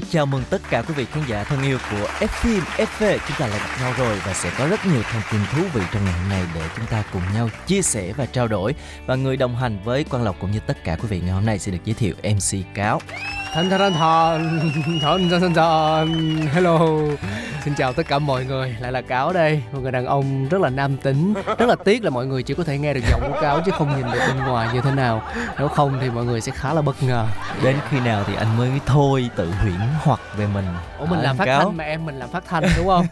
được chào mừng tất cả quý vị khán giả thân yêu của F FV Chúng ta lại gặp nhau rồi và sẽ có rất nhiều thông tin thú vị trong ngày hôm nay để chúng ta cùng nhau chia sẻ và trao đổi. Và người đồng hành với Quang Lộc cũng như tất cả quý vị ngày hôm nay sẽ được giới thiệu MC Cáo. Thần thần thần thần thần thần thần thần Hello. Xin chào tất cả mọi người. Lại là Cáo đây Một người đàn ông rất là nam tính. Rất là tiếc là mọi người chỉ có thể nghe được giọng của Cáo Chứ không nhìn được bên ngoài như thế nào. Nếu không thì mọi người sẽ khá là bất ngờ. Đến khi nào thì anh mới thôi tự huyễn hoặc về mình? Ủa mình Hả, làm phát Cáo? thanh mà em mình làm phát thanh đúng không?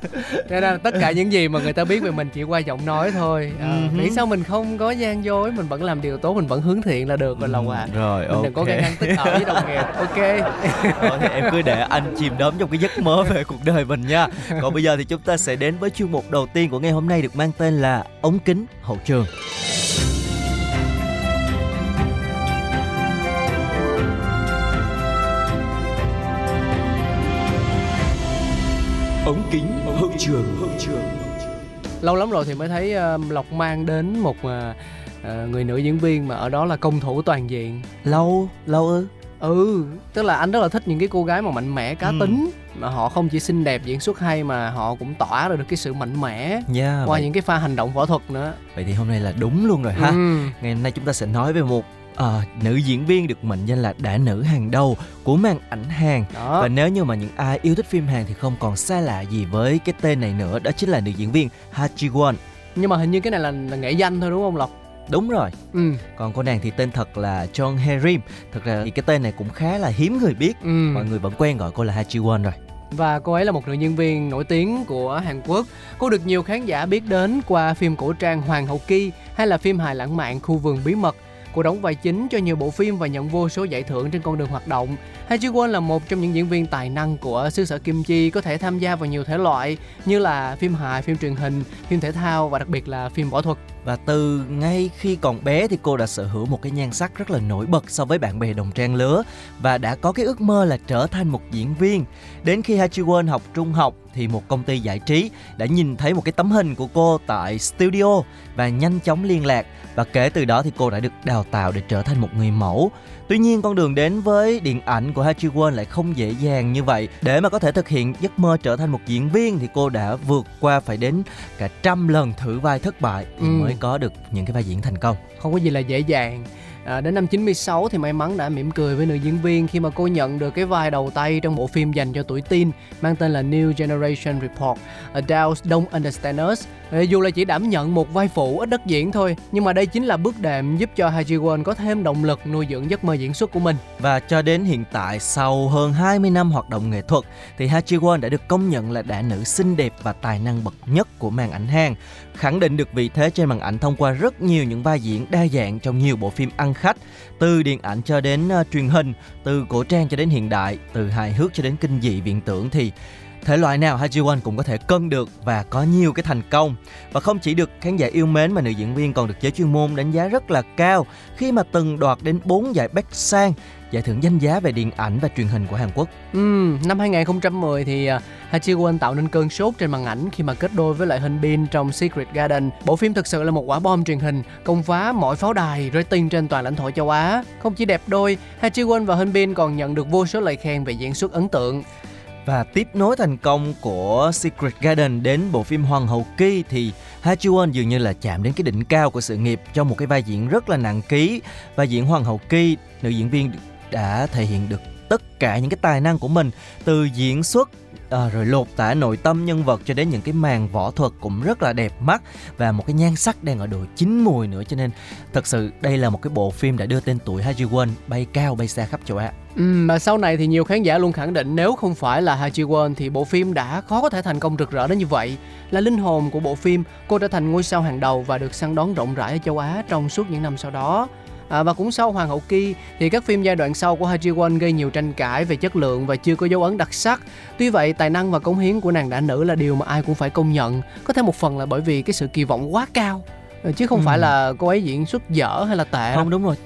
Nên tất cả những gì mà người ta biết về mình chỉ qua giọng nói thôi. À, Ừ. Miễn sao mình không có gian dối Mình vẫn làm điều tốt Mình vẫn hướng thiện là được rồi Lộc à Rồi Mình ok đừng có căng tức ở với đồng nghiệp. Ok Thôi thì em cứ để anh chìm đắm trong cái giấc mơ về cuộc đời mình nha. Còn bây giờ thì chúng ta sẽ đến với chuyên mục đầu tiên của ngày hôm nay được mang tên là ống kính hậu trường. Ống kính hậu trường hậu trường. Lâu lắm rồi thì mới thấy ờ, lộc mang đến một ờ, ờ, người nữ diễn viên mà ở đó là công thủ toàn diện. Lâu, lâu ư? Ừ tức là anh rất là thích những cái cô gái mà mạnh mẽ cá Ừ. tính mà họ không chỉ xinh đẹp diễn xuất hay mà họ cũng tỏa ra được cái sự mạnh mẽ Nha, qua vậy, những cái pha hành động võ thuật nữa. Vậy thì hôm nay là đúng luôn rồi ha. Ừ. Ngày hôm nay chúng ta sẽ nói về một ờ, nữ diễn viên được mệnh danh là đã nữ hàng đầu của màn ảnh Hàn. Đó. Và nếu như mà những ai yêu thích phim Hàn thì không còn xa lạ gì với cái tên này nữa Đó chính là nữ diễn viên Ha Ji Won. Nhưng mà hình như cái này là, là nghệ danh thôi đúng không lộc Đúng rồi, ừ còn cô nàng thì tên thật là Jong Hae Rim Thực ra thì cái tên này cũng khá là hiếm người biết ừ Mọi người vẫn quen gọi cô là Ha Ji Won rồi Và cô ấy là một nữ nhân viên nổi tiếng của Hàn Quốc. Cô được nhiều khán giả biết đến qua phim cổ trang Hoàng hậu Ki hay là phim hài lãng mạn Khu vườn bí mật. Cô đóng vai chính cho nhiều bộ phim và nhận vô số giải thưởng trên con đường hoạt động. Ha Ji Won là một trong những diễn viên tài năng của xứ sở Kim Chi có thể tham gia vào nhiều thể loại như là phim hài, phim truyền hình, phim thể thao và đặc biệt là phim võ thuật. Và từ ngay khi còn bé thì cô đã sở hữu một cái nhan sắc rất là nổi bật so với bạn bè đồng trang lứa và đã có cái ước mơ là trở thành một diễn viên. Đến khi Ha Ji Won học trung học thì một công ty giải trí đã nhìn thấy một cái tấm hình của cô tại studio và nhanh chóng liên lạc và kể từ đó thì cô đã được đào tạo để trở thành một người mẫu. Tuy nhiên con đường đến với điện ảnh của Ha Ji Won lại không dễ dàng như vậy. Để mà có thể thực hiện giấc mơ trở thành một diễn viên thì cô đã vượt qua phải đến cả trăm lần thử vai thất bại thì Ừ. mới có được những cái vai diễn thành công. Không có gì là dễ dàng. À, đến năm 96 thì may mắn đã mỉm cười với nữ diễn viên khi mà cô nhận được cái vai đầu tay trong bộ phim dành cho tuổi teen mang tên là New Generation Report Adults Don't Understand Us. Dù là chỉ đảm nhận một vai phụ ít đất diễn thôi, nhưng mà đây chính là bước đệm giúp cho Ha Ji Won có thêm động lực nuôi dưỡng giấc mơ diễn xuất của mình. Và cho đến hiện tại sau hơn 20 năm hoạt động nghệ thuật thì Ha Ji Won đã được công nhận là đại nữ xinh đẹp và tài năng bậc nhất của màn ảnh Hàn, khẳng định được vị thế trên màn ảnh thông qua rất nhiều những vai diễn đa dạng trong nhiều bộ phim ăn khách, từ điện ảnh cho đến uh, truyền hình, từ cổ trang cho đến hiện đại, từ hài hước cho đến kinh dị viễn tưởng thì Thể loại nào Ha Ji Won cũng có thể cân được và có nhiều cái thành công. Và không chỉ được khán giả yêu mến mà nữ diễn viên còn được giới chuyên môn đánh giá rất là cao khi mà từng đoạt đến 4 giải Best Sang, giải thưởng danh giá về điện ảnh và truyền hình của Hàn Quốc. Ừ, năm 2010 thì à, Ha Ji Won tạo nên cơn sốt trên màn ảnh khi mà kết đôi với lại Hình Bin trong Secret Garden. Bộ phim thực sự là một quả bom truyền hình, công phá mọi pháo đài rating trên toàn lãnh thổ châu Á. Không chỉ đẹp đôi, Ha Ji Won và Hình Bin còn nhận được vô số lời khen về diễn xuất ấn tượng. Và tiếp nối thành công của Secret Garden đến bộ phim Hoàng hậu Ki thì Ha Ji Won dường như là chạm đến cái đỉnh cao của sự nghiệp trong một cái vai diễn rất là nặng ký. Vai diễn Hoàng hậu Ki, nữ diễn viên đã thể hiện được tất cả những cái tài năng của mình từ diễn xuất à, rồi lột tả nội tâm nhân vật cho đến những cái màn võ thuật cũng rất là đẹp mắt và một cái nhan sắc đang ở độ chín mùi nữa cho nên thật sự đây là một cái bộ phim đã đưa tên tuổi Ha Ji Won bay cao bay xa khắp châu Á. Ừ, mà sau này thì nhiều khán giả luôn khẳng định nếu không phải là Ha Ji Won thì bộ phim đã khó có thể thành công rực rỡ đến như vậy. Là linh hồn của bộ phim, cô trở thành ngôi sao hàng đầu và được săn đón rộng rãi ở châu Á trong suốt những năm sau đó. À, và cũng sau Hoàng hậu Ki thì các phim giai đoạn sau của Ha Ji Won gây nhiều tranh cãi về chất lượng và chưa có dấu ấn đặc sắc. Tuy vậy, tài năng và cống hiến của nàng đã nữ là điều mà ai cũng phải công nhận. Có thể một phần là bởi vì cái sự kỳ vọng quá cao ờ, chứ không ừ. phải là cô ấy diễn xuất dở hay là tệ. Không đúng rồi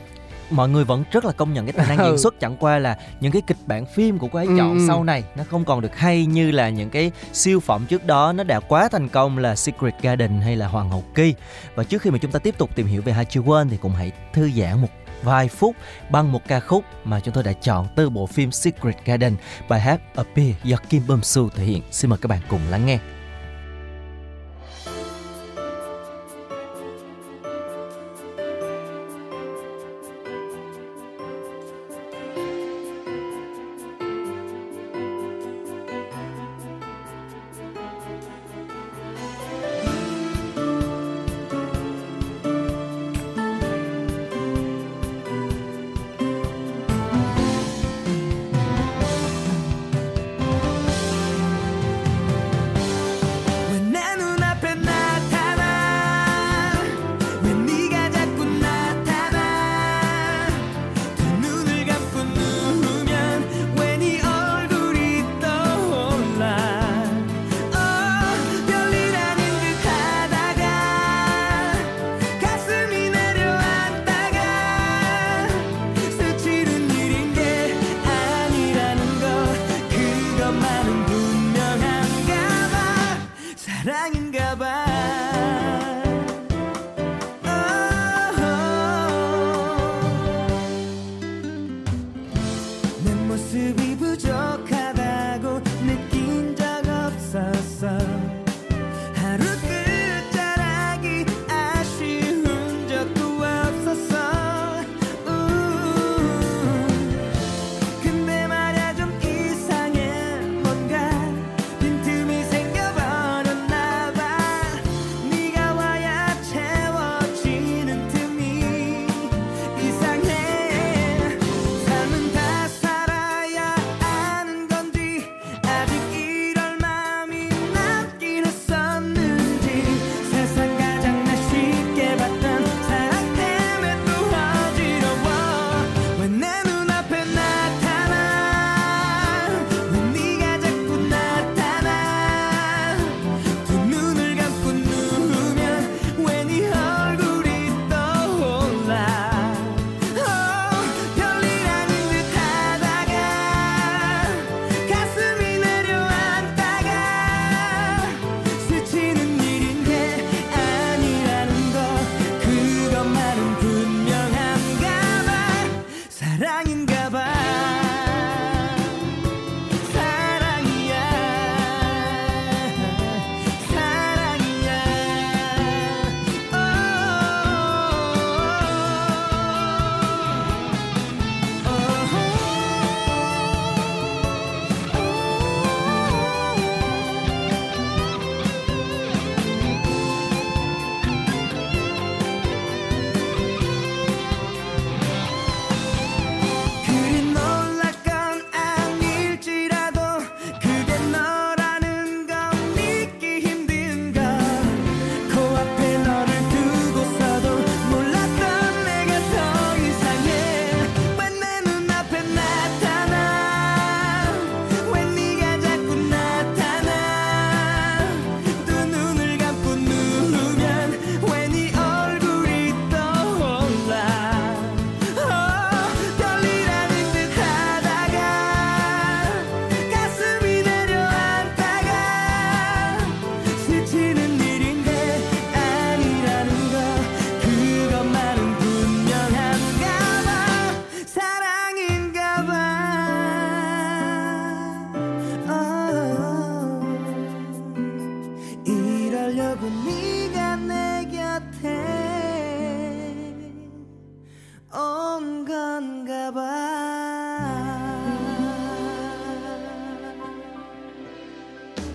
mọi người vẫn rất là công nhận cái tài năng diễn ừ. xuất. Chẳng qua là những cái kịch bản phim của cô ấy chọn ừ. sau này nó không còn được hay như là những cái siêu phẩm trước đó. Nó đã quá thành công là Secret Garden hay là Hoàng hậu Ki và trước khi mà chúng ta tiếp tục tìm hiểu về Ha Ji Won thì cũng hãy thư giãn một vài phút bằng một ca khúc mà chúng tôi đã chọn từ bộ phim Secret Garden. Bài hát Appear do Kim Bum Soo thể hiện. Xin mời các bạn cùng lắng nghe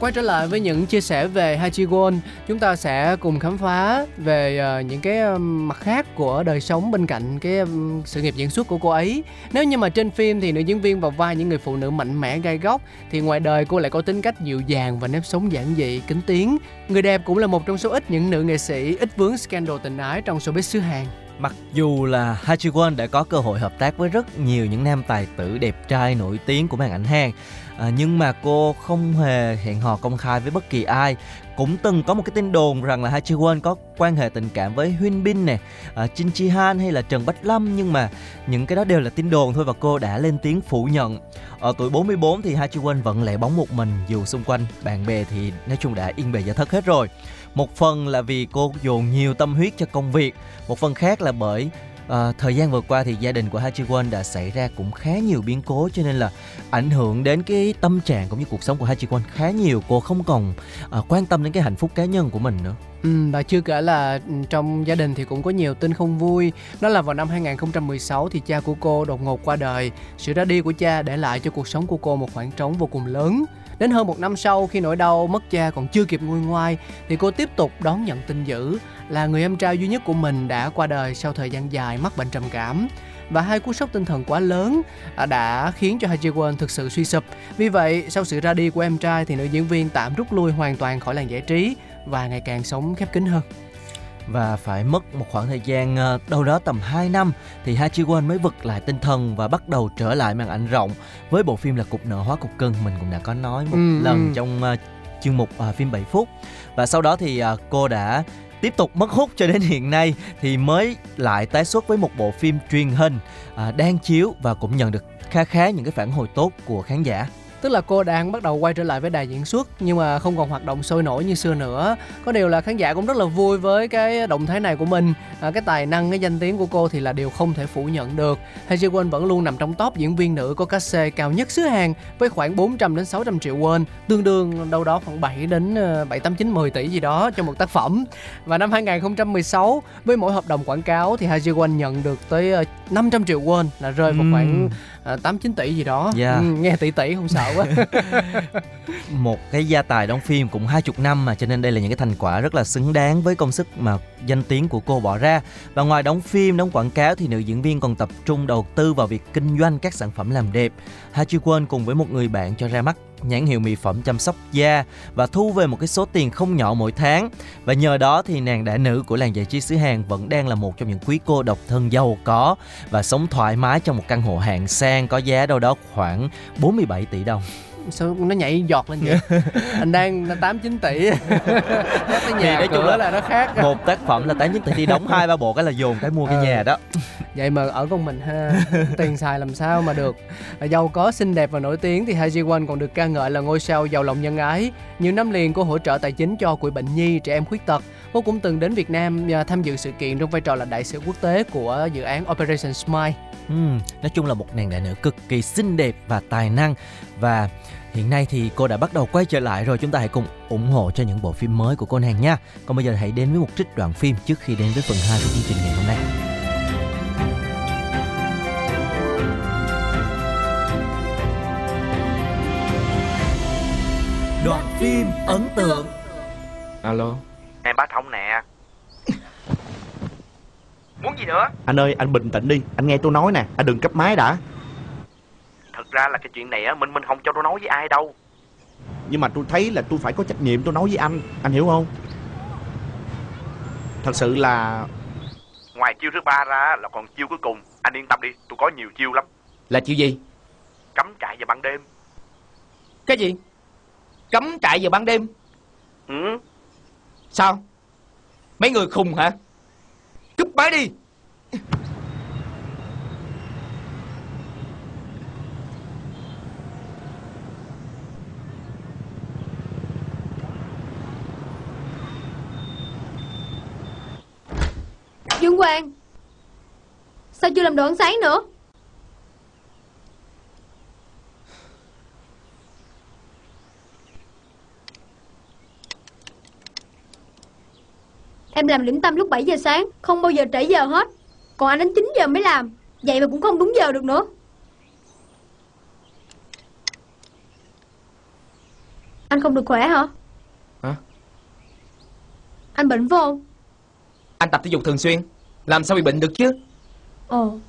quay trở lại với những chia sẻ về Hachigon, chúng ta sẽ cùng khám phá về uh, những cái um, mặt khác của đời sống bên cạnh cái um, sự nghiệp diễn xuất của cô ấy. Nếu như mà trên phim thì nữ diễn viên vào vai những người phụ nữ mạnh mẽ gai góc thì ngoài đời cô lại có tính cách dịu dàng và nếp sống giản dị, kính tiếng. Người đẹp cũng là một trong số ít những nữ nghệ sĩ ít vướng scandal tình ái trong showbiz xứ Hàn. Mặc dù là Ha Ji Won đã có cơ hội hợp tác với rất nhiều những nam tài tử đẹp trai nổi tiếng của màn ảnh Hàn à, nhưng mà cô không hề hẹn hò công khai với bất kỳ ai cũng từng có một cái tin đồn rằng là Ha Ji Won có quan hệ tình cảm với Huyên Bin nè, à, Jin Ji Han hay là Trần Bách Lâm nhưng mà những cái đó đều là tin đồn thôi và cô đã lên tiếng phủ nhận. Ở tuổi 44 thì Ha Ji Won vẫn lẻ bóng một mình dù xung quanh bạn bè thì nói chung đã yên bề gia thất hết rồi. Một phần là vì cô dồn nhiều tâm huyết cho công việc, một phần khác là bởi À, thời gian vừa qua thì gia đình của Ha Ji Won đã xảy ra cũng khá nhiều biến cố cho nên là ảnh hưởng đến cái tâm trạng cũng như cuộc sống của Ha Ji Won khá nhiều. Cô không còn à, quan tâm đến cái hạnh phúc cá nhân của mình nữa. Ừ, và chưa kể là trong gia đình thì cũng có nhiều tin không vui. Đó là vào năm 2016 thì cha của cô đột ngột qua đời. Sự ra đi của cha để lại cho cuộc sống của cô một khoảng trống vô cùng lớn. Đến hơn một năm sau khi nỗi đau mất cha còn chưa kịp nguôi ngoai Thì cô tiếp tục đón nhận tin dữ là người em trai duy nhất của mình đã qua đời sau thời gian dài mắc bệnh trầm cảm và hai cú sốc tinh thần quá lớn à, đã khiến cho Haji Won thực sự suy sụp. Vì vậy, sau sự ra đi của em trai thì nữ diễn viên tạm rút lui hoàn toàn khỏi làng giải trí và ngày càng sống khép kín hơn và phải mất một khoảng thời gian ờ, đâu đó tầm 2 năm thì Ha Ji Won mới vực lại tinh thần và bắt đầu trở lại màn ảnh rộng. Với bộ phim là Cục nợ hóa cục cưng mình cũng đã có nói một ừ, lần ừ. trong uh, chuyên mục uh, phim 7 phút. Và sau đó thì uh, cô đã tiếp tục mất hút cho đến hiện nay thì mới lại tái xuất với một bộ phim truyền hình uh, đang chiếu và cũng nhận được khá khá những cái phản hồi tốt của khán giả tức là cô đang bắt đầu quay trở lại với đài diễn xuất nhưng mà không còn hoạt động sôi nổi như xưa nữa. Có điều là khán giả cũng rất là vui với cái động thái này của mình. À, cái tài năng cái danh tiếng của cô thì là điều không thể phủ nhận được. Ha Ji Won vẫn luôn nằm trong top diễn viên nữ có cát cao nhất xứ Hàn với khoảng 400 đến 600 triệu won tương đương đâu đó khoảng 7 đến 7 8 9 10 tỷ gì đó cho một tác phẩm. Và năm 2016 với mỗi hợp đồng quảng cáo thì Ha Ji Won nhận được tới 500 ờ, triệu won là rơi vào khoảng uh, 8 9 tỷ gì đó yeah. Dạ. ừ, nghe tỷ tỷ không sợ quá một cái gia tài đóng phim cũng hai chục năm mà cho nên đây là những cái thành quả rất là xứng đáng với công sức mà danh tiếng của cô bỏ ra và ngoài đóng phim đóng quảng cáo thì nữ diễn viên còn tập trung đầu tư vào việc kinh doanh các sản phẩm làm đẹp Ha Ji Won cùng với một người bạn cho ra mắt nhãn hiệu mỹ phẩm chăm sóc da và thu về một cái số tiền không nhỏ mỗi tháng. Và nhờ đó thì nàng đại nữ của làng giải trí xứ Hàn vẫn đang là một trong những quý cô độc thân giàu có và sống thoải mái trong một căn hộ hạng sang có giá đâu đó khoảng 47 tỷ đồng sao nó nhảy giọt lên vậy? Anh đang tám chín tỷ. Tới nhà nói chung là, là nó khác. một tác phẩm là tám chín tỷ thì đóng hai ba bộ cái là dồn cái mua cái ờ. nhà đó. Vậy mà ở con mình ha tiền xài làm sao mà được. Giàu có xinh đẹp và nổi tiếng thì Ha Ji Won còn được ca ngợi là ngôi sao giàu lòng nhân ái. Nhiều năm liền cô hỗ trợ tài chính cho quỹ bệnh nhi trẻ em khuyết tật. Cô cũng từng đến Việt Nam à, tham dự sự kiện trong vai trò là đại sứ quốc tế của dự án Operation Smile Ừ, nói chung là một nàng đại nữ cực kỳ xinh đẹp và tài năng. Và hiện nay thì cô đã bắt đầu quay trở lại rồi chúng ta hãy cùng ủng hộ cho những bộ phim mới của cô nàng nha. Còn bây giờ hãy đến với một trích đoạn phim trước khi đến với phần 2 của chương trình ngày hôm nay. Đoạn phim ấn tượng. Alo. Em bá thông nè Muốn gì nữa? Anh ơi anh bình tĩnh đi. Anh nghe tôi nói nè. Anh đừng cấp máy đã. Thật ra là cái chuyện này á Minh Minh không cho tôi nói với ai đâu. Nhưng mà tôi thấy là tôi phải có trách nhiệm tôi nói với anh. Anh hiểu không? Thật sự là Ngoài chiêu thứ ba ra là còn chiêu cuối cùng. Anh yên tâm đi tôi có nhiều chiêu lắm. Là chiêu gì? Cắm trại vào ban đêm. Cái gì? Cắm trại vào ban đêm? Ừ. Sao? Mấy người khùng hả Cúp máy đi. Dương Quang Sao chưa làm đồ ăn sáng nữa? Em làm điểm tâm lúc 7 giờ sáng Không bao giờ trễ giờ hết. Còn anh đến 9 giờ mới làm Vậy mà cũng không đúng giờ được nữa. Anh không được khỏe hả? Hả? Anh bệnh vô. Anh tập thể dục thường xuyên Làm sao bị bệnh được chứ? Ồ.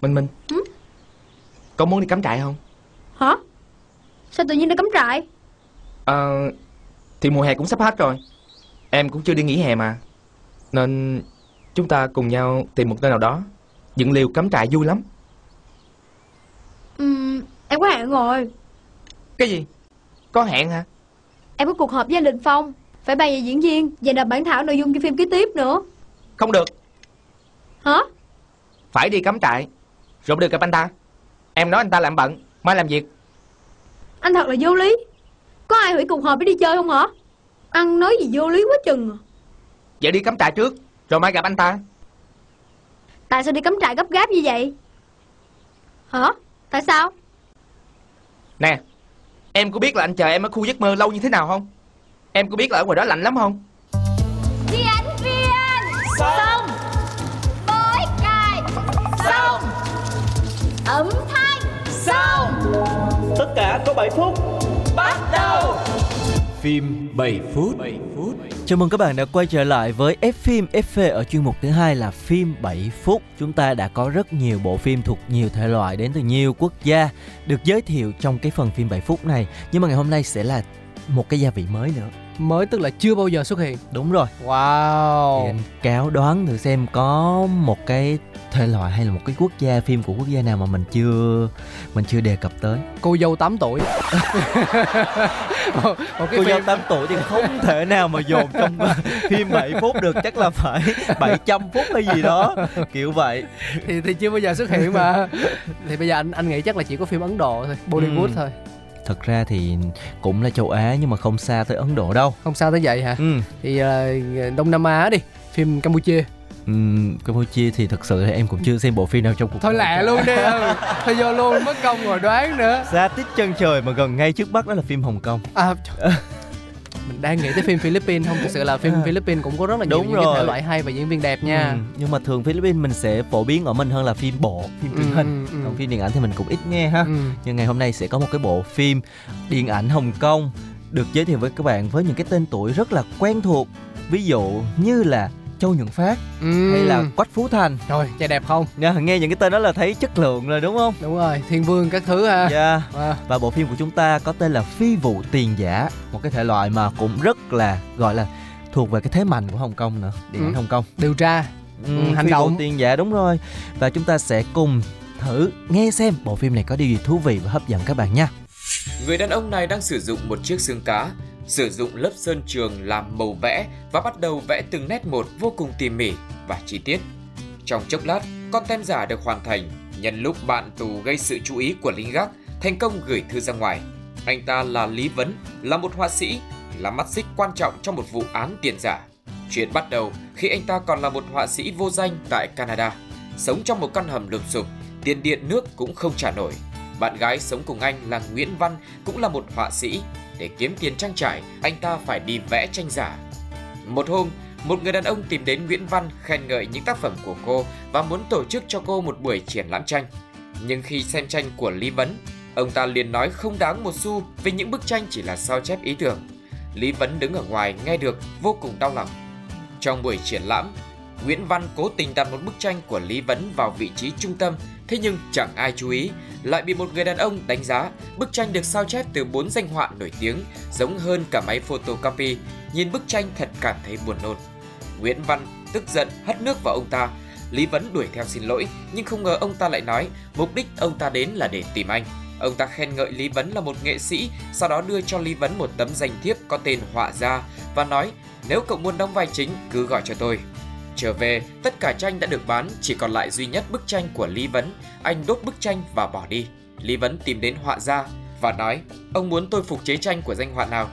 Minh Minh ừ? Có muốn đi cắm trại không? Hả Sao tự nhiên nó cắm trại? Ờ Thì mùa hè cũng sắp hết rồi. Em cũng chưa đi nghỉ hè mà. Nên chúng ta cùng nhau tìm một nơi nào đó. Dựng liều cắm trại vui lắm. Ừm, em có hẹn rồi. Cái gì? Có hẹn hả? Em có cuộc họp với anh Đình Phong. Phải bàn về diễn viên Và nộp bản thảo nội dung cho phim kế tiếp nữa. Không được. Hả? Phải đi cắm trại. Rồi mới được gặp anh ta. Em nói anh ta làm bận Mai làm việc Anh thật là vô lý Có ai hủy cuộc họp để đi chơi không hả? Ăn nói gì vô lý quá chừng à. Vậy đi cắm trại trước Rồi mai gặp anh ta Tại sao đi cắm trại gấp gáp như vậy? Hả? Tại sao? Nè Em có biết là anh chờ em ở khu giấc mơ lâu như thế nào không? Em có biết là ở ngoài đó lạnh lắm không? Đi ánh viên Xong Bói cài Xong Tất cả có 7 phút. Bắt đầu Phim 7 phút 7 phút Chào mừng các bạn đã quay trở lại với F phim FV ở chuyên mục thứ hai là phim 7 phút. Chúng ta đã có rất nhiều bộ phim thuộc nhiều thể loại đến từ nhiều quốc gia được giới thiệu trong cái phần phim 7 phút này. Nhưng mà ngày hôm nay sẽ là một cái gia vị mới nữa. Mới tức là chưa bao giờ xuất hiện. Đúng rồi. Thì Wow. anh cáo đoán thử xem có một cái thể loại hay là một cái quốc gia phim của quốc gia nào mà mình chưa mình chưa đề cập tới. Cô dâu 8 tuổi. một, một cái Cô dâu phim 8 tuổi thì không thể nào mà dồn trong phim 7 phút được chắc là phải 700 phút hay gì đó kiểu vậy thì thì chưa bao giờ xuất hiện mà. thì bây giờ anh anh nghĩ chắc là chỉ có phim Ấn Độ thôi, Bollywood Ừ. thôi. Thật ra thì cũng là châu Á nhưng mà không xa tới Ấn Độ đâu Không sao tới vậy hả? ừ. Thì ờ, Đông Nam Á đi, phim Campuchia. Ừm, Campuchia thì thật sự là em cũng chưa xem bộ phim nào trong cuộc Thôi cả. luôn đi. Ừ. Thôi vô luôn mất công ngồi đoán nữa. xa tít chân trời mà gần ngay trước mắt đó là phim Hồng Kông À, trời. mình đang nghĩ tới phim Philippines không thực sự là phim Philippines cũng có rất là nhiều Đúng những cái thể rồi. loại hay và diễn viên đẹp nha Ừ, nhưng mà thường Philippines mình sẽ phổ biến ở mình hơn là phim bộ phim truyền Ừ, hình ừ, ừ. còn phim điện ảnh thì mình cũng ít nghe ha Ừ. nhưng ngày hôm nay sẽ có một cái bộ phim điện ảnh Hồng Kông được giới thiệu với các bạn với những cái tên tuổi rất là quen thuộc ví dụ như là Châu Nhuận Phát Ừ. hay là Quách Phú Thành? Rồi trai đẹp không? Nha, nghe những cái tên đó là thấy chất lượng rồi đúng không? Đúng rồi thiên vương các thứ ha. Dạ. à, Và bộ phim của chúng ta có tên là Phi vụ tiền giả Một cái thể loại mà cũng rất là gọi là thuộc về cái thế mạnh của Hồng Kông nữa Điện ảnh Ừ. Hồng Kông. Điều tra. Ừ, hành Phi động. vụ tiền giả đúng rồi. Và chúng ta sẽ cùng thử nghe xem bộ phim này có điều gì thú vị và hấp dẫn các bạn nha. Người đàn ông này đang sử dụng một chiếc xương cá, sử dụng lớp sơn trường làm màu vẽ và bắt đầu vẽ từng nét một vô cùng tỉ mỉ và chi tiết. Trong chốc lát, con tem giả được hoàn thành, nhân lúc bạn tù gây sự chú ý của lính gác, thành công gửi thư ra ngoài. Anh ta là Lý Vấn, là một họa sĩ, là mắt xích quan trọng trong một vụ án tiền giả. Chuyện bắt đầu khi anh ta còn là một họa sĩ vô danh tại Canada, sống trong một căn hầm lụp sụp, tiền điện nước cũng không trả nổi. Bạn gái sống cùng anh là Nguyễn Văn cũng là một họa sĩ. Để kiếm tiền trang trải, anh ta phải đi vẽ tranh giả. Một hôm, một người đàn ông tìm đến Nguyễn Văn khen ngợi những tác phẩm của cô và muốn tổ chức cho cô một buổi triển lãm tranh. Nhưng khi xem tranh của Lý Vấn, ông ta liền nói không đáng một xu vì những bức tranh chỉ là sao chép ý tưởng. Lý Vấn đứng ở ngoài nghe được vô cùng đau lòng. Trong buổi triển lãm, Nguyễn Văn cố tình đặt một bức tranh của Lý Vấn vào vị trí trung tâm, thế nhưng chẳng ai chú ý, lại bị một người đàn ông đánh giá bức tranh được sao chép từ bốn danh họa nổi tiếng, giống hơn cả máy photocopy, nhìn bức tranh thật cảm thấy buồn nôn. Nguyễn Văn tức giận hất nước vào ông ta, Lý Vấn đuổi theo xin lỗi, nhưng không ngờ ông ta lại nói mục đích ông ta đến là để tìm anh. Ông ta khen ngợi Lý Vấn là một nghệ sĩ, sau đó đưa cho Lý Vấn một tấm danh thiếp có tên họa gia và nói nếu cậu muốn đóng vai chính cứ gọi cho tôi. Trở về, tất cả tranh đã được bán, chỉ còn lại duy nhất bức tranh của Lý Vấn. Anh đốt bức tranh và bỏ đi. Lý Vấn tìm đến họa gia và nói, ông muốn tôi phục chế tranh của danh họa nào?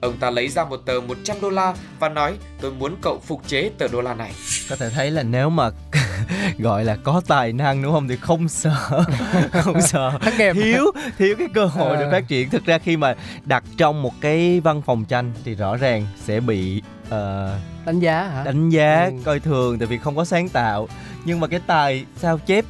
Ông ta lấy ra một tờ 100 đô la và nói, tôi muốn cậu phục chế tờ đô la này. Có thể thấy là nếu mà gọi là có tài năng đúng không thì không sợ không sợ thất nghiệp thiếu thiếu cái cơ hội để Ờ. phát triển thực ra khi mà đặt trong một cái văn phòng tranh thì rõ ràng sẽ bị ờ, đánh giá hả đánh giá Ừ. coi thường tại vì không có sáng tạo nhưng mà cái tài sao chép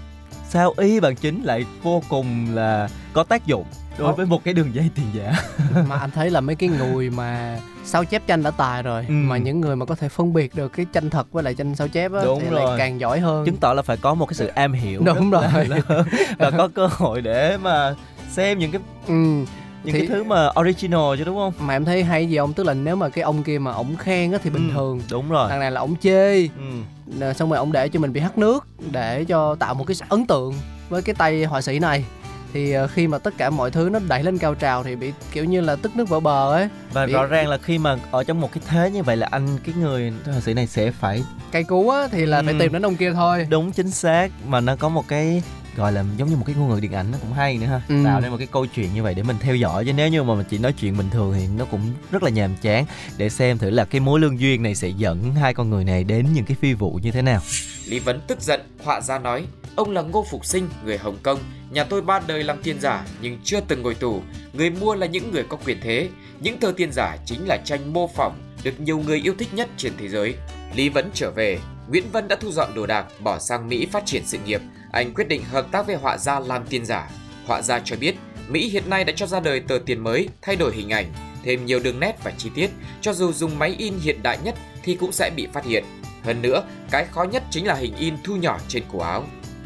sao y bằng chính lại vô cùng là có tác dụng đối với một cái đường dây tiền giả mà anh thấy là mấy cái người mà sao chép tranh đã tài rồi Ừ. mà những người mà có thể phân biệt được cái tranh thật với lại tranh sao chép á Đúng thì rồi. lại càng giỏi hơn chứng tỏ là phải có một cái sự am hiểu Đúng rất là rồi. lớn và có cơ hội để mà xem những cái ừ. Những Thì- cái thứ mà original chứ đúng không? Mà em thấy hay gì không? Tức là nếu mà cái ông kia mà ổng khen á thì bình Ừ, thường. đúng rồi. Đằng này là ổng chê. Ừ. Xong rồi ổng để cho mình bị hắt nước để cho tạo một cái ấn tượng với cái tay họa sĩ này. Thì ờ, khi mà tất cả mọi thứ nó đẩy lên cao trào thì bị kiểu như là tức nước vỡ bờ ấy. Và Bị- rõ ràng là khi mà ở trong một cái thế như vậy là anh cái người họa sĩ này sẽ phải cây cú á thì là phải Ừ. tìm đến ông kia thôi. Đúng chính xác. Mà nó có một cái gọi là giống như một cái ngôn ngữ điện ảnh nó cũng hay nữa ha. Ừ. tạo nên một cái câu chuyện như vậy để mình theo dõi. Chứ nếu như mà mình chỉ nói chuyện bình thường thì nó cũng rất là nhàm chán. Để xem thử là cái mối lương duyên này sẽ dẫn hai con người này đến những cái phi vụ như thế nào. Lý Vấn tức giận, họa gia nói, ông là Ngô Phục Sinh, người Hồng Kông, nhà tôi ba đời làm tiền giả nhưng chưa từng ngồi tù, người mua là những người có quyền thế, những tờ tiền giả chính là tranh mô phỏng được nhiều người yêu thích nhất trên thế giới. Lý Vấn trở về, Nguyễn Vân đã thu dọn đồ đạc, bỏ sang Mỹ phát triển sự nghiệp. Anh quyết định hợp tác với họa gia làm tiền giả. Họa gia cho biết, Mỹ hiện nay đã cho ra đời tờ tiền mới, thay đổi hình ảnh, thêm nhiều đường nét và chi tiết, cho dù dùng máy in hiện đại nhất thì cũng sẽ bị phát hiện. Hơn nữa, cái khó nhất chính là hình in thu nhỏ trên cổ áo.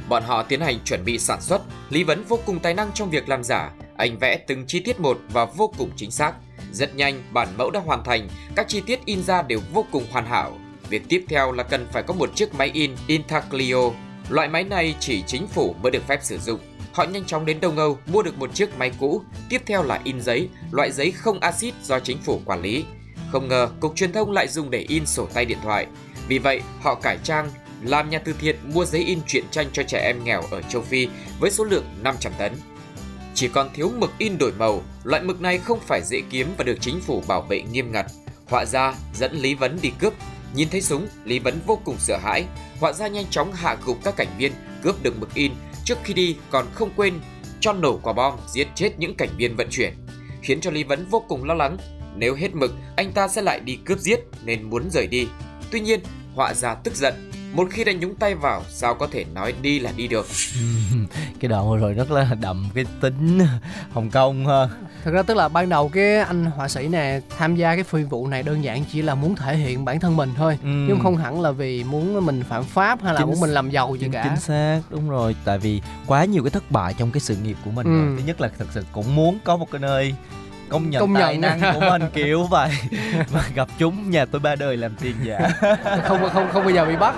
Bọn họ tiến hành chuẩn bị sản xuất, Lý Vấn vô cùng tài năng trong việc làm giả, anh vẽ từng chi tiết một và vô cùng chính xác. Rất nhanh, bản mẫu đã hoàn thành, các chi tiết in ra đều vô cùng hoàn hảo. Việc tiếp theo là cần phải có một chiếc máy in Intaglio. Loại máy này chỉ chính phủ mới được phép sử dụng. Họ nhanh chóng đến Đông Âu mua được một chiếc máy cũ, tiếp theo là in giấy, loại giấy không axit do chính phủ quản lý. Không ngờ, Cục Truyền thông lại dùng để in sổ tay điện thoại. Vì vậy, họ cải trang, làm nhà từ thiện mua giấy in truyện tranh cho trẻ em nghèo ở châu Phi với số lượng 500 tấn. Chỉ còn thiếu mực in đổi màu, loại mực này không phải dễ kiếm và được chính phủ bảo vệ nghiêm ngặt. Họa ra dẫn Lý Vấn đi cướp. Nhìn thấy súng, Lý Vấn vô cùng sợ hãi. Họa gia nhanh chóng hạ gục các cảnh viên cướp được mực in. Trước khi đi còn không quên cho nổ quả bom giết chết những cảnh viên vận chuyển. Khiến cho Lý Vấn vô cùng lo lắng. Nếu hết mực, anh ta sẽ lại đi cướp giết nên muốn rời đi. Tuy nhiên, họa gia tức giận. Một khi đã nhúng tay vào, sao có thể nói đi là đi được. cái đoạn vừa rồi rất là đậm cái tính hồng kông ha thực ra tức là ban đầu cái anh họa sĩ này tham gia cái phi vụ này đơn giản chỉ là muốn thể hiện bản thân mình thôi Ừ. nhưng không hẳn là vì muốn mình phạm pháp hay là Chính muốn mình làm giàu gì chính, cả chính xác đúng rồi tại vì quá nhiều cái thất bại trong cái sự nghiệp của mình Ừ. rồi. thứ nhất là thực sự cũng muốn có một cái nơi công nhận Công tài nhận. năng của mình kiểu vậy. Mà gặp chúng nhà tôi ba đời làm tiền giả. Không không không bao giờ bị bắt.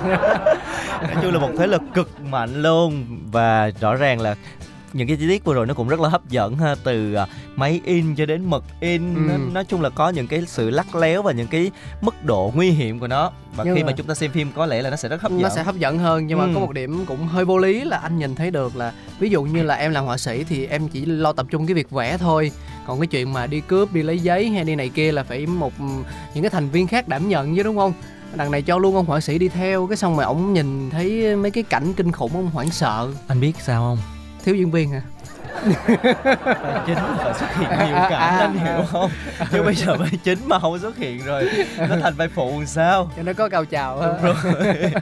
Nói chung là một thế lực cực mạnh luôn. Và rõ ràng là những cái chi tiết vừa rồi nó cũng rất là hấp dẫn ha từ à, máy in cho đến mực in. Ừ. nó, nói chung là có những cái sự lắc léo và những cái mức độ nguy hiểm của nó. Và Nhưng khi mà- mà chúng ta xem phim có lẽ là nó sẽ rất hấp dẫn. nó sẽ hấp dẫn hơn nhưng mà Ừ. có một điểm cũng hơi vô lý là anh nhìn thấy được là ví dụ như là em làm họa sĩ thì em chỉ lo tập trung cái việc vẽ thôi còn cái chuyện mà đi cướp đi lấy giấy hay đi này kia là phải một những cái thành viên khác đảm nhận chứ đúng không? Đằng này cho luôn ông họa sĩ đi theo cái xong rồi ổng nhìn thấy mấy cái cảnh kinh khủng ông hoảng sợ. Anh biết sao không? Thiếu diễn viên hả vai chính phải xuất hiện nhiều À, cảnh à, anh à. hiểu không? Chứ bây giờ vai chính mà không xuất hiện rồi. Nó thành vai phụ làm sao? Cho nó có cao trào ha. đúng rồi.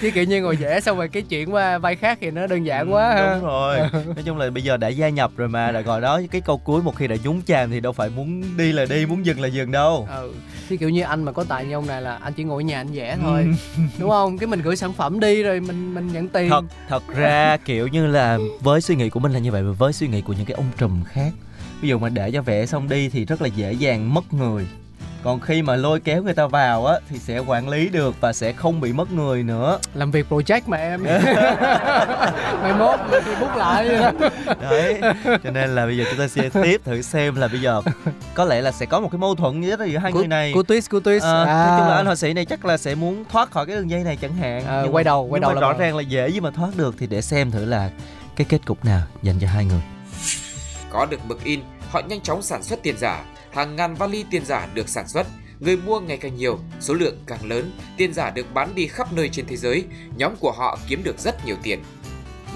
Chứ kiểu như ngồi vẽ xong rồi cái chuyện qua vai khác thì nó đơn giản quá Ừ, ha. đúng rồi. Nói chung là bây giờ đã gia nhập rồi mà rồi gọi đó cái câu cuối một khi đã nhúng chàm thì đâu phải muốn đi là đi muốn dừng là dừng đâu. Ừ chứ kiểu như anh mà có tài như ông này là anh chỉ ngồi ở nhà anh vẽ thôi. Ừ. đúng không? Cái mình gửi sản phẩm đi rồi mình mình nhận tiền. Thật thật ra kiểu như là với suy nghĩ của mình là như vậy với suy nghĩ của những cái ông trùm khác. Ví dụ mà để cho vẽ xong đi thì rất là dễ dàng mất người. Còn khi mà lôi kéo người ta vào á thì sẽ quản lý được và sẽ không bị mất người nữa. Làm việc project mà em. Mai mốt đi bút lại. Đấy cho nên là bây giờ chúng ta sẽ tiếp thử xem là bây giờ có lẽ là sẽ có một cái mâu thuẫn giữa hai Cú- người này. cú twist cú twist. Ờ, à. nói chung là anh họa sĩ này chắc là sẽ muốn thoát khỏi cái đường dây này chẳng hạn. Ờ, Nhưng quay đầu, quay nhưng đầu mà là rõ ràng là dễ gì mà thoát được thì để xem thử là cái kết cục nào dành cho hai người Có được mực in, họ nhanh chóng sản xuất tiền giả. Hàng ngàn vali tiền giả được sản xuất. Người mua ngày càng nhiều, số lượng càng lớn, tiền giả được bán đi khắp nơi trên thế giới. Nhóm của họ kiếm được rất nhiều tiền.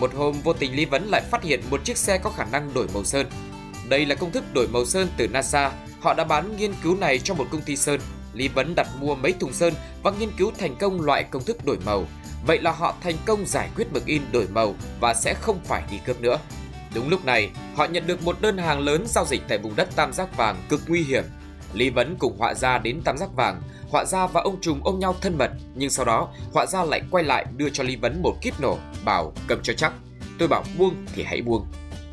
Một hôm vô tình Lý Vấn lại phát hiện một chiếc xe có khả năng đổi màu sơn. Đây là công thức đổi màu sơn từ NASA. Họ đã bán nghiên cứu này cho một công ty sơn. Lý Vấn đặt mua mấy thùng sơn và nghiên cứu thành công loại công thức đổi màu. Vậy là họ thành công giải quyết mực in đổi màu và sẽ không phải đi cướp nữa. Đúng lúc này, họ nhận được một đơn hàng lớn giao dịch tại vùng đất Tam Giác Vàng cực nguy hiểm. Lý Vấn cùng họa gia đến Tam Giác Vàng, họa gia và ông trùm ôm nhau thân mật, nhưng sau đó họa gia lại quay lại đưa cho Lý Vấn một kíp nổ, bảo cầm cho chắc. Tôi bảo buông thì hãy buông.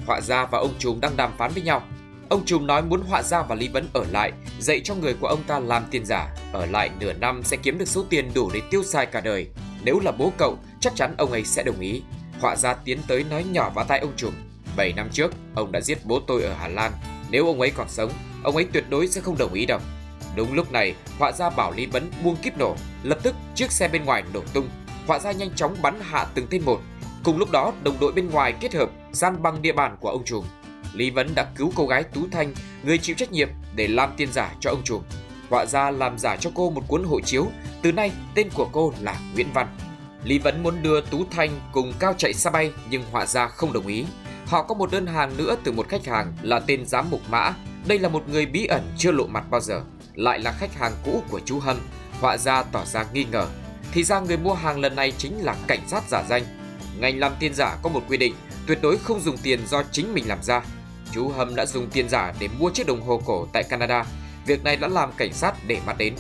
Họa gia và ông trùm đang đàm phán với nhau. Ông trùm nói muốn họa gia và Lý Vấn ở lại, dạy cho người của ông ta làm tiền giả. Ở lại nửa năm sẽ kiếm được số tiền đủ để tiêu xài cả đời. Nếu là bố cậu, chắc chắn ông ấy sẽ đồng ý. Họa gia tiến tới nói nhỏ vào tai ông trùm. 7 năm trước, ông đã giết bố tôi ở Hà Lan. Nếu ông ấy còn sống, ông ấy tuyệt đối sẽ không đồng ý đâu. Đúng lúc này, họa gia bảo Lý Bấn buông kíp nổ. Lập tức, chiếc xe bên ngoài nổ tung. Họa gia nhanh chóng bắn hạ từng tên một. Cùng lúc đó, đồng đội bên ngoài kết hợp gian băng địa bàn của ông trùm. Lý Vấn đã cứu cô gái Tú Thanh, người chịu trách nhiệm để làm tiền giả cho ông trùm. Họa gia làm giả cho cô một cuốn hộ chiếu, từ nay tên của cô là Nguyễn Văn. Lý Vấn muốn đưa Tú Thanh cùng Cao chạy xa bay nhưng họa gia không đồng ý. Họ có một đơn hàng nữa từ một khách hàng là tên giám mục Mã. Đây là một người bí ẩn chưa lộ mặt bao giờ, lại là khách hàng cũ của chú Hâm. Họa gia tỏ ra nghi ngờ. Thì ra người mua hàng lần này chính là cảnh sát giả danh. Ngành làm tiền giả có một quy định tuyệt đối không dùng tiền do chính mình làm ra. Chú Hâm đã dùng tiền giả để mua chiếc đồng hồ cổ tại Canada. Việc này đã làm cảnh sát để mắt đến.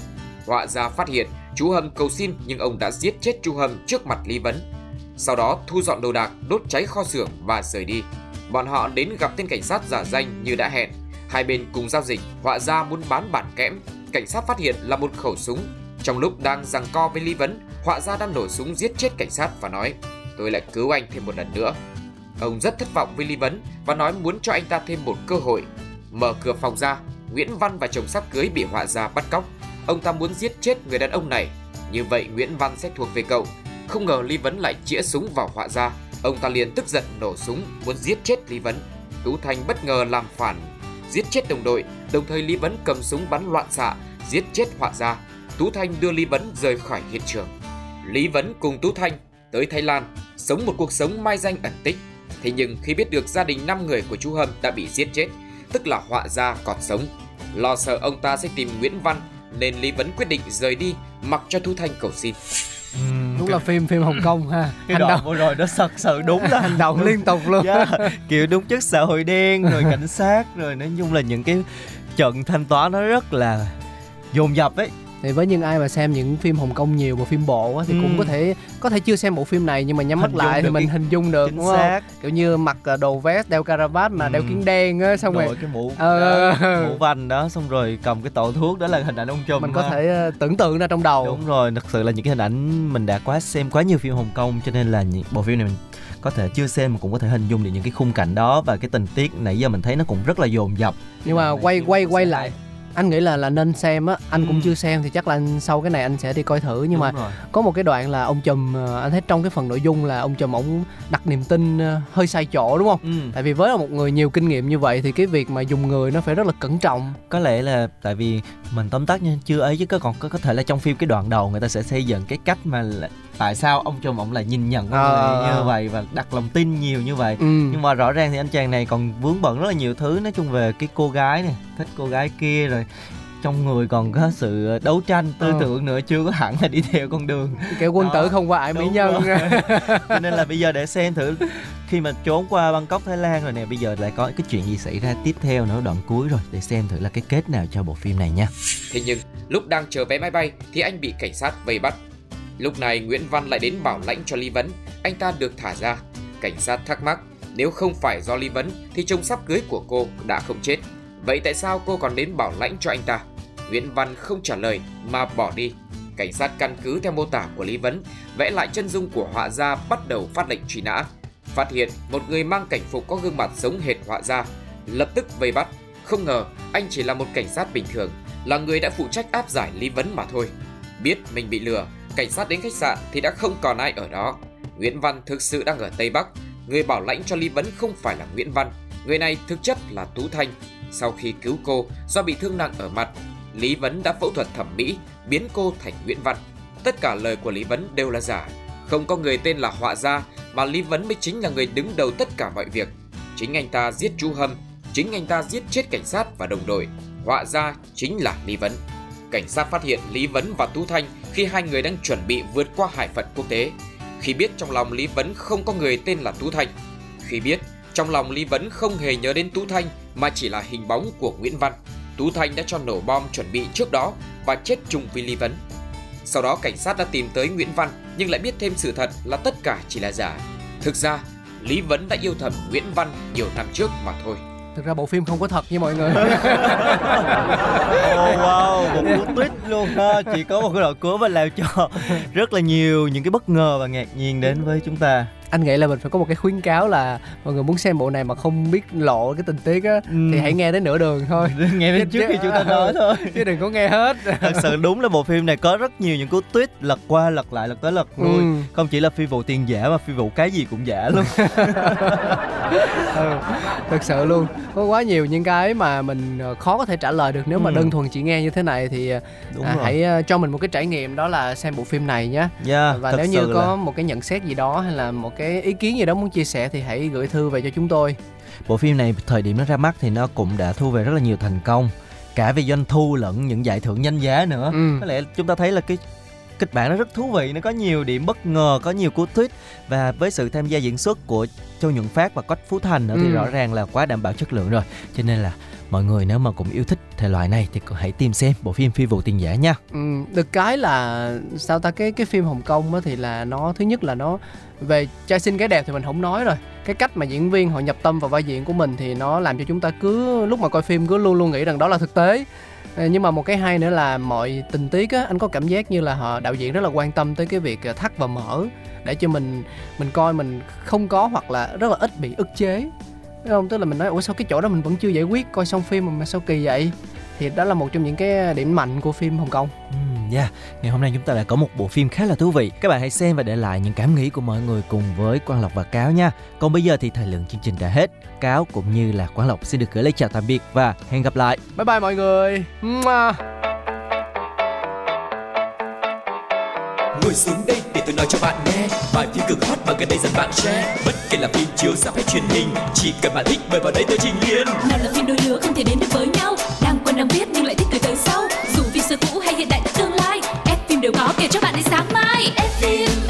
Họa gia phát hiện chú Hâm cầu xin nhưng ông đã giết chết chú Hâm trước mặt Lý Vấn. Sau đó thu dọn đồ đạc, đốt cháy kho xưởng và rời đi. Bọn họ đến gặp tên cảnh sát giả danh như đã hẹn. Hai bên cùng giao dịch, họa gia muốn bán bản kẽm. Cảnh sát phát hiện là một khẩu súng. Trong lúc đang giằng co với Lý Vấn, họa gia đang nổ súng giết chết cảnh sát và nói Tôi lại cứu anh thêm một lần nữa. Ông rất thất vọng với Lý Vấn và nói muốn cho anh ta thêm một cơ hội. Mở cửa phòng ra, Nguyễn Văn và chồng sắp cưới bị họa gia bắt cóc. Ông ta muốn giết chết người đàn ông này. Như vậy Nguyễn Văn sẽ thuộc về cậu. Không ngờ Lý Vấn lại chĩa súng vào họa gia. Ông ta liền tức giận nổ súng muốn giết chết Lý Vấn. Tú Thanh bất ngờ làm phản, giết chết đồng đội, đồng thời Lý Vấn cầm súng bắn loạn xạ, giết chết họa gia. Tú Thanh đưa Lý Vấn rời khỏi hiện trường. Lý Vấn cùng Tú Thanh tới Thái Lan, sống một cuộc sống mai danh ẩn tích. Thế nhưng khi biết được gia đình 5 người của chú Hâm đã bị giết chết, tức là họa gia còn sống, lo sợ ông ta sẽ tìm Nguyễn Văn nên Lý Vấn quyết định rời đi mặc cho Tú Thanh cầu xin. đúng là phim phim Hồng Kông ha cái đoạn vừa rồi nó thật sự đúng là hành động liên tục luôn yeah. kiểu đúng chất xã hội đen rồi cảnh sát rồi nói chung là những cái trận thanh toán nó rất là dồn dập ấy thì với những ai mà xem những phim Hồng Kông nhiều và phim bộ á, thì Ừ. cũng có thể có thể chưa xem bộ phim này nhưng mà nhắm mắt Hình dung lại thì mình cái- hình dung được chính đúng không xác kiểu như mặc à, đồ vest đeo caravat mà Ừ. đeo kiến đen á xong rồi cái mũ Ờ. đó, mũ vành đó xong rồi cầm cái tổ thuốc đó là hình ảnh ông trùm mình có ha. thể ờ, tưởng tượng ra trong đầu đúng rồi thật sự là những cái hình ảnh mình đã quá xem quá nhiều phim Hồng Kông cho nên là những bộ phim này mình có thể chưa xem mà cũng có thể hình dung được những cái khung cảnh đó và cái tình tiết nãy giờ mình thấy nó cũng rất là dồn dập nhưng mà quay quay quay lại anh nghĩ là là nên xem á anh cũng Ừ. chưa xem thì chắc là anh, sau cái này anh sẽ đi coi thử nhưng mà Đúng rồi. có một cái đoạn là ông trùm ờ, anh thấy trong cái phần nội dung là ông trùm ổng đặt niềm tin ờ, hơi sai chỗ đúng không ừ. tại vì với một người nhiều kinh nghiệm như vậy thì cái việc mà dùng người nó phải rất là cẩn trọng có lẽ là tại vì mình tóm tắt nha chưa ấy chứ có còn có, có thể là trong phim cái đoạn đầu người ta sẽ xây dựng cái cách mà tại sao ông trùm ông lại nhìn nhận con Ờ. người như vậy và đặt lòng tin nhiều như vậy ừ. nhưng mà rõ ràng thì anh chàng này còn vướng bận rất là nhiều thứ nói chung về cái cô gái này thích cô gái kia rồi trong người còn có sự đấu tranh tư Ờ. tưởng nữa chưa có hẳn là đi theo con đường kiểu quân Đó, tử không qua ải mỹ nhân cho nên là bây giờ để xem thử khi mà trốn qua Bangkok Thái Lan rồi nè bây giờ lại có cái chuyện gì xảy ra tiếp theo nữa đoạn cuối rồi để xem thử là cái kết nào cho bộ phim này nha Thế nhưng, lúc đang chờ vé máy bay thì anh bị cảnh sát vây bắt. Lúc này Nguyễn Văn lại đến bảo lãnh cho Lý Vấn, anh ta được thả ra. Cảnh sát thắc mắc, nếu không phải do Lý Vấn thì chồng sắp cưới của cô đã không chết. Vậy tại sao cô còn đến bảo lãnh cho anh ta? Nguyễn Văn không trả lời mà bỏ đi. Cảnh sát căn cứ theo mô tả của Lý Vấn, vẽ lại chân dung của họa gia bắt đầu phát lệnh truy nã. Phát hiện một người mang cảnh phục có gương mặt giống hệt họa gia, lập tức vây bắt. Không ngờ anh chỉ là một cảnh sát bình thường, là người đã phụ trách áp giải Lý Vấn mà thôi. Biết mình bị lừa, cảnh sát đến khách sạn thì đã không còn ai ở đó. Nguyễn Văn thực sự đang ở Tây Bắc. Người bảo lãnh cho Lý Vấn không phải là Nguyễn Văn, người này thực chất là Tú Thanh. Sau khi cứu cô do bị thương nặng ở mặt, Lý Vấn đã phẫu thuật thẩm mỹ biến cô thành Nguyễn Văn. Tất cả lời của Lý Vấn đều là giả. Không có người tên là họa gia mà Lý Vấn mới chính là người đứng đầu tất cả mọi việc. Chính anh ta giết chú Hâm, chính anh ta giết chết cảnh sát và đồng đội. Họa gia chính là Lý Vấn. Cảnh sát phát hiện Lý Vấn và Tú Thanh khi hai người đang chuẩn bị vượt qua hải phận quốc tế. Khi biết trong lòng Lý Vấn không có người tên là Tú Thanh. Khi biết trong lòng Lý Vấn không hề nhớ đến Tú Thanh mà chỉ là hình bóng của Nguyễn Văn. Tú Thanh đã cho nổ bom chuẩn bị trước đó và chết chung với Lý Vấn. Sau đó cảnh sát đã tìm tới Nguyễn Văn nhưng lại biết thêm sự thật là tất cả chỉ là giả. Thực ra, Lý Vấn đã yêu thầm Nguyễn Văn nhiều năm trước mà thôi thực ra bộ phim không có thật nha mọi người. Oh, wow một cú twist luôn ha. Chỉ có một cái đoạn cuối mà làm cho rất là nhiều những cái bất ngờ và ngạc nhiên đến với chúng ta. Anh nghĩ là mình phải có một cái khuyến cáo là mọi người muốn xem bộ này mà không biết lộ cái tình tiết á ừ. thì hãy nghe đến nửa đường thôi. Nghe đến trước khi chúng ta nói thôi. chứ đừng có nghe hết. Thật sự đúng là bộ phim này có rất nhiều những cú twist lật qua lật lại lật tới lật lui. Ừ. không chỉ là phi vụ tiền giả mà phi vụ cái gì cũng giả luôn ừ, thật sự luôn. Có quá nhiều những cái mà mình ờ, khó có thể trả lời được nếu mà ừ. đơn thuần chỉ nghe như thế này thì đúng à, hãy ờ, cho mình một cái trải nghiệm đó là xem bộ phim này nhé. Yeah, dạ, và nếu như có là... một cái nhận xét gì đó hay là một cái ý kiến gì đó muốn chia sẻ thì hãy gửi thư về cho chúng tôi. Bộ phim này thời điểm nó ra mắt thì nó cũng đã thu về rất là nhiều thành công cả về doanh thu lẫn những giải thưởng danh giá nữa. Ừ. có lẽ chúng ta thấy là cái kịch bản nó rất thú vị nó có nhiều điểm bất ngờ có nhiều cú twist. Và với sự tham gia diễn xuất của châu nhuận phát và quách phú thành nữa ừ. thì rõ ràng là quá đảm bảo chất lượng rồi. Cho nên là mọi người nếu mà cũng yêu thích thể loại này thì hãy tìm xem bộ phim phi vụ tiền giả nha. Ừ, được cái là sao ta cái cái phim hồng kông á thì là nó thứ nhất là nó về trai xinh gái đẹp thì mình không nói rồi. Cái cách mà diễn viên họ nhập tâm vào vai diễn của mình thì nó làm cho chúng ta cứ lúc mà coi phim cứ luôn luôn nghĩ rằng đó là thực tế Ờ, nhưng mà một cái hay nữa là mọi tình tiết á anh có cảm giác như là họ đạo diễn rất là quan tâm tới cái việc ờ, thắt và mở để cho mình mình coi mình không có hoặc là rất là ít bị ức chế. Đúng không? Tức là mình nói ủa sao cái chỗ đó mình vẫn chưa giải quyết coi xong phim mà sao kỳ vậy? Thì đó là một trong những cái điểm mạnh của phim Hồng Kông. Ừ, yeah. ngày hôm nay chúng ta đã có một bộ phim khá là thú vị. Các bạn hãy xem và để lại những cảm nghĩ của mọi người cùng với Quang Lộc và Cáo nha. Còn bây giờ thì thời lượng chương trình đã hết. Cáo cũng như là Quang Lộc xin được gửi lời chào tạm biệt và hẹn gặp lại. Bye bye mọi người. Ngồi xuống đây để tôi nói cho bạn nghe Bài phim cực hot mà gần đây dần bạn share Bất kể là phim chiếu sắp hay truyền hình Chỉ cần bạn thích mời vào đây tôi trình liền Nào là phim đôi lứa không thể đến được với nhau Đang quen đang biết nhưng lại Every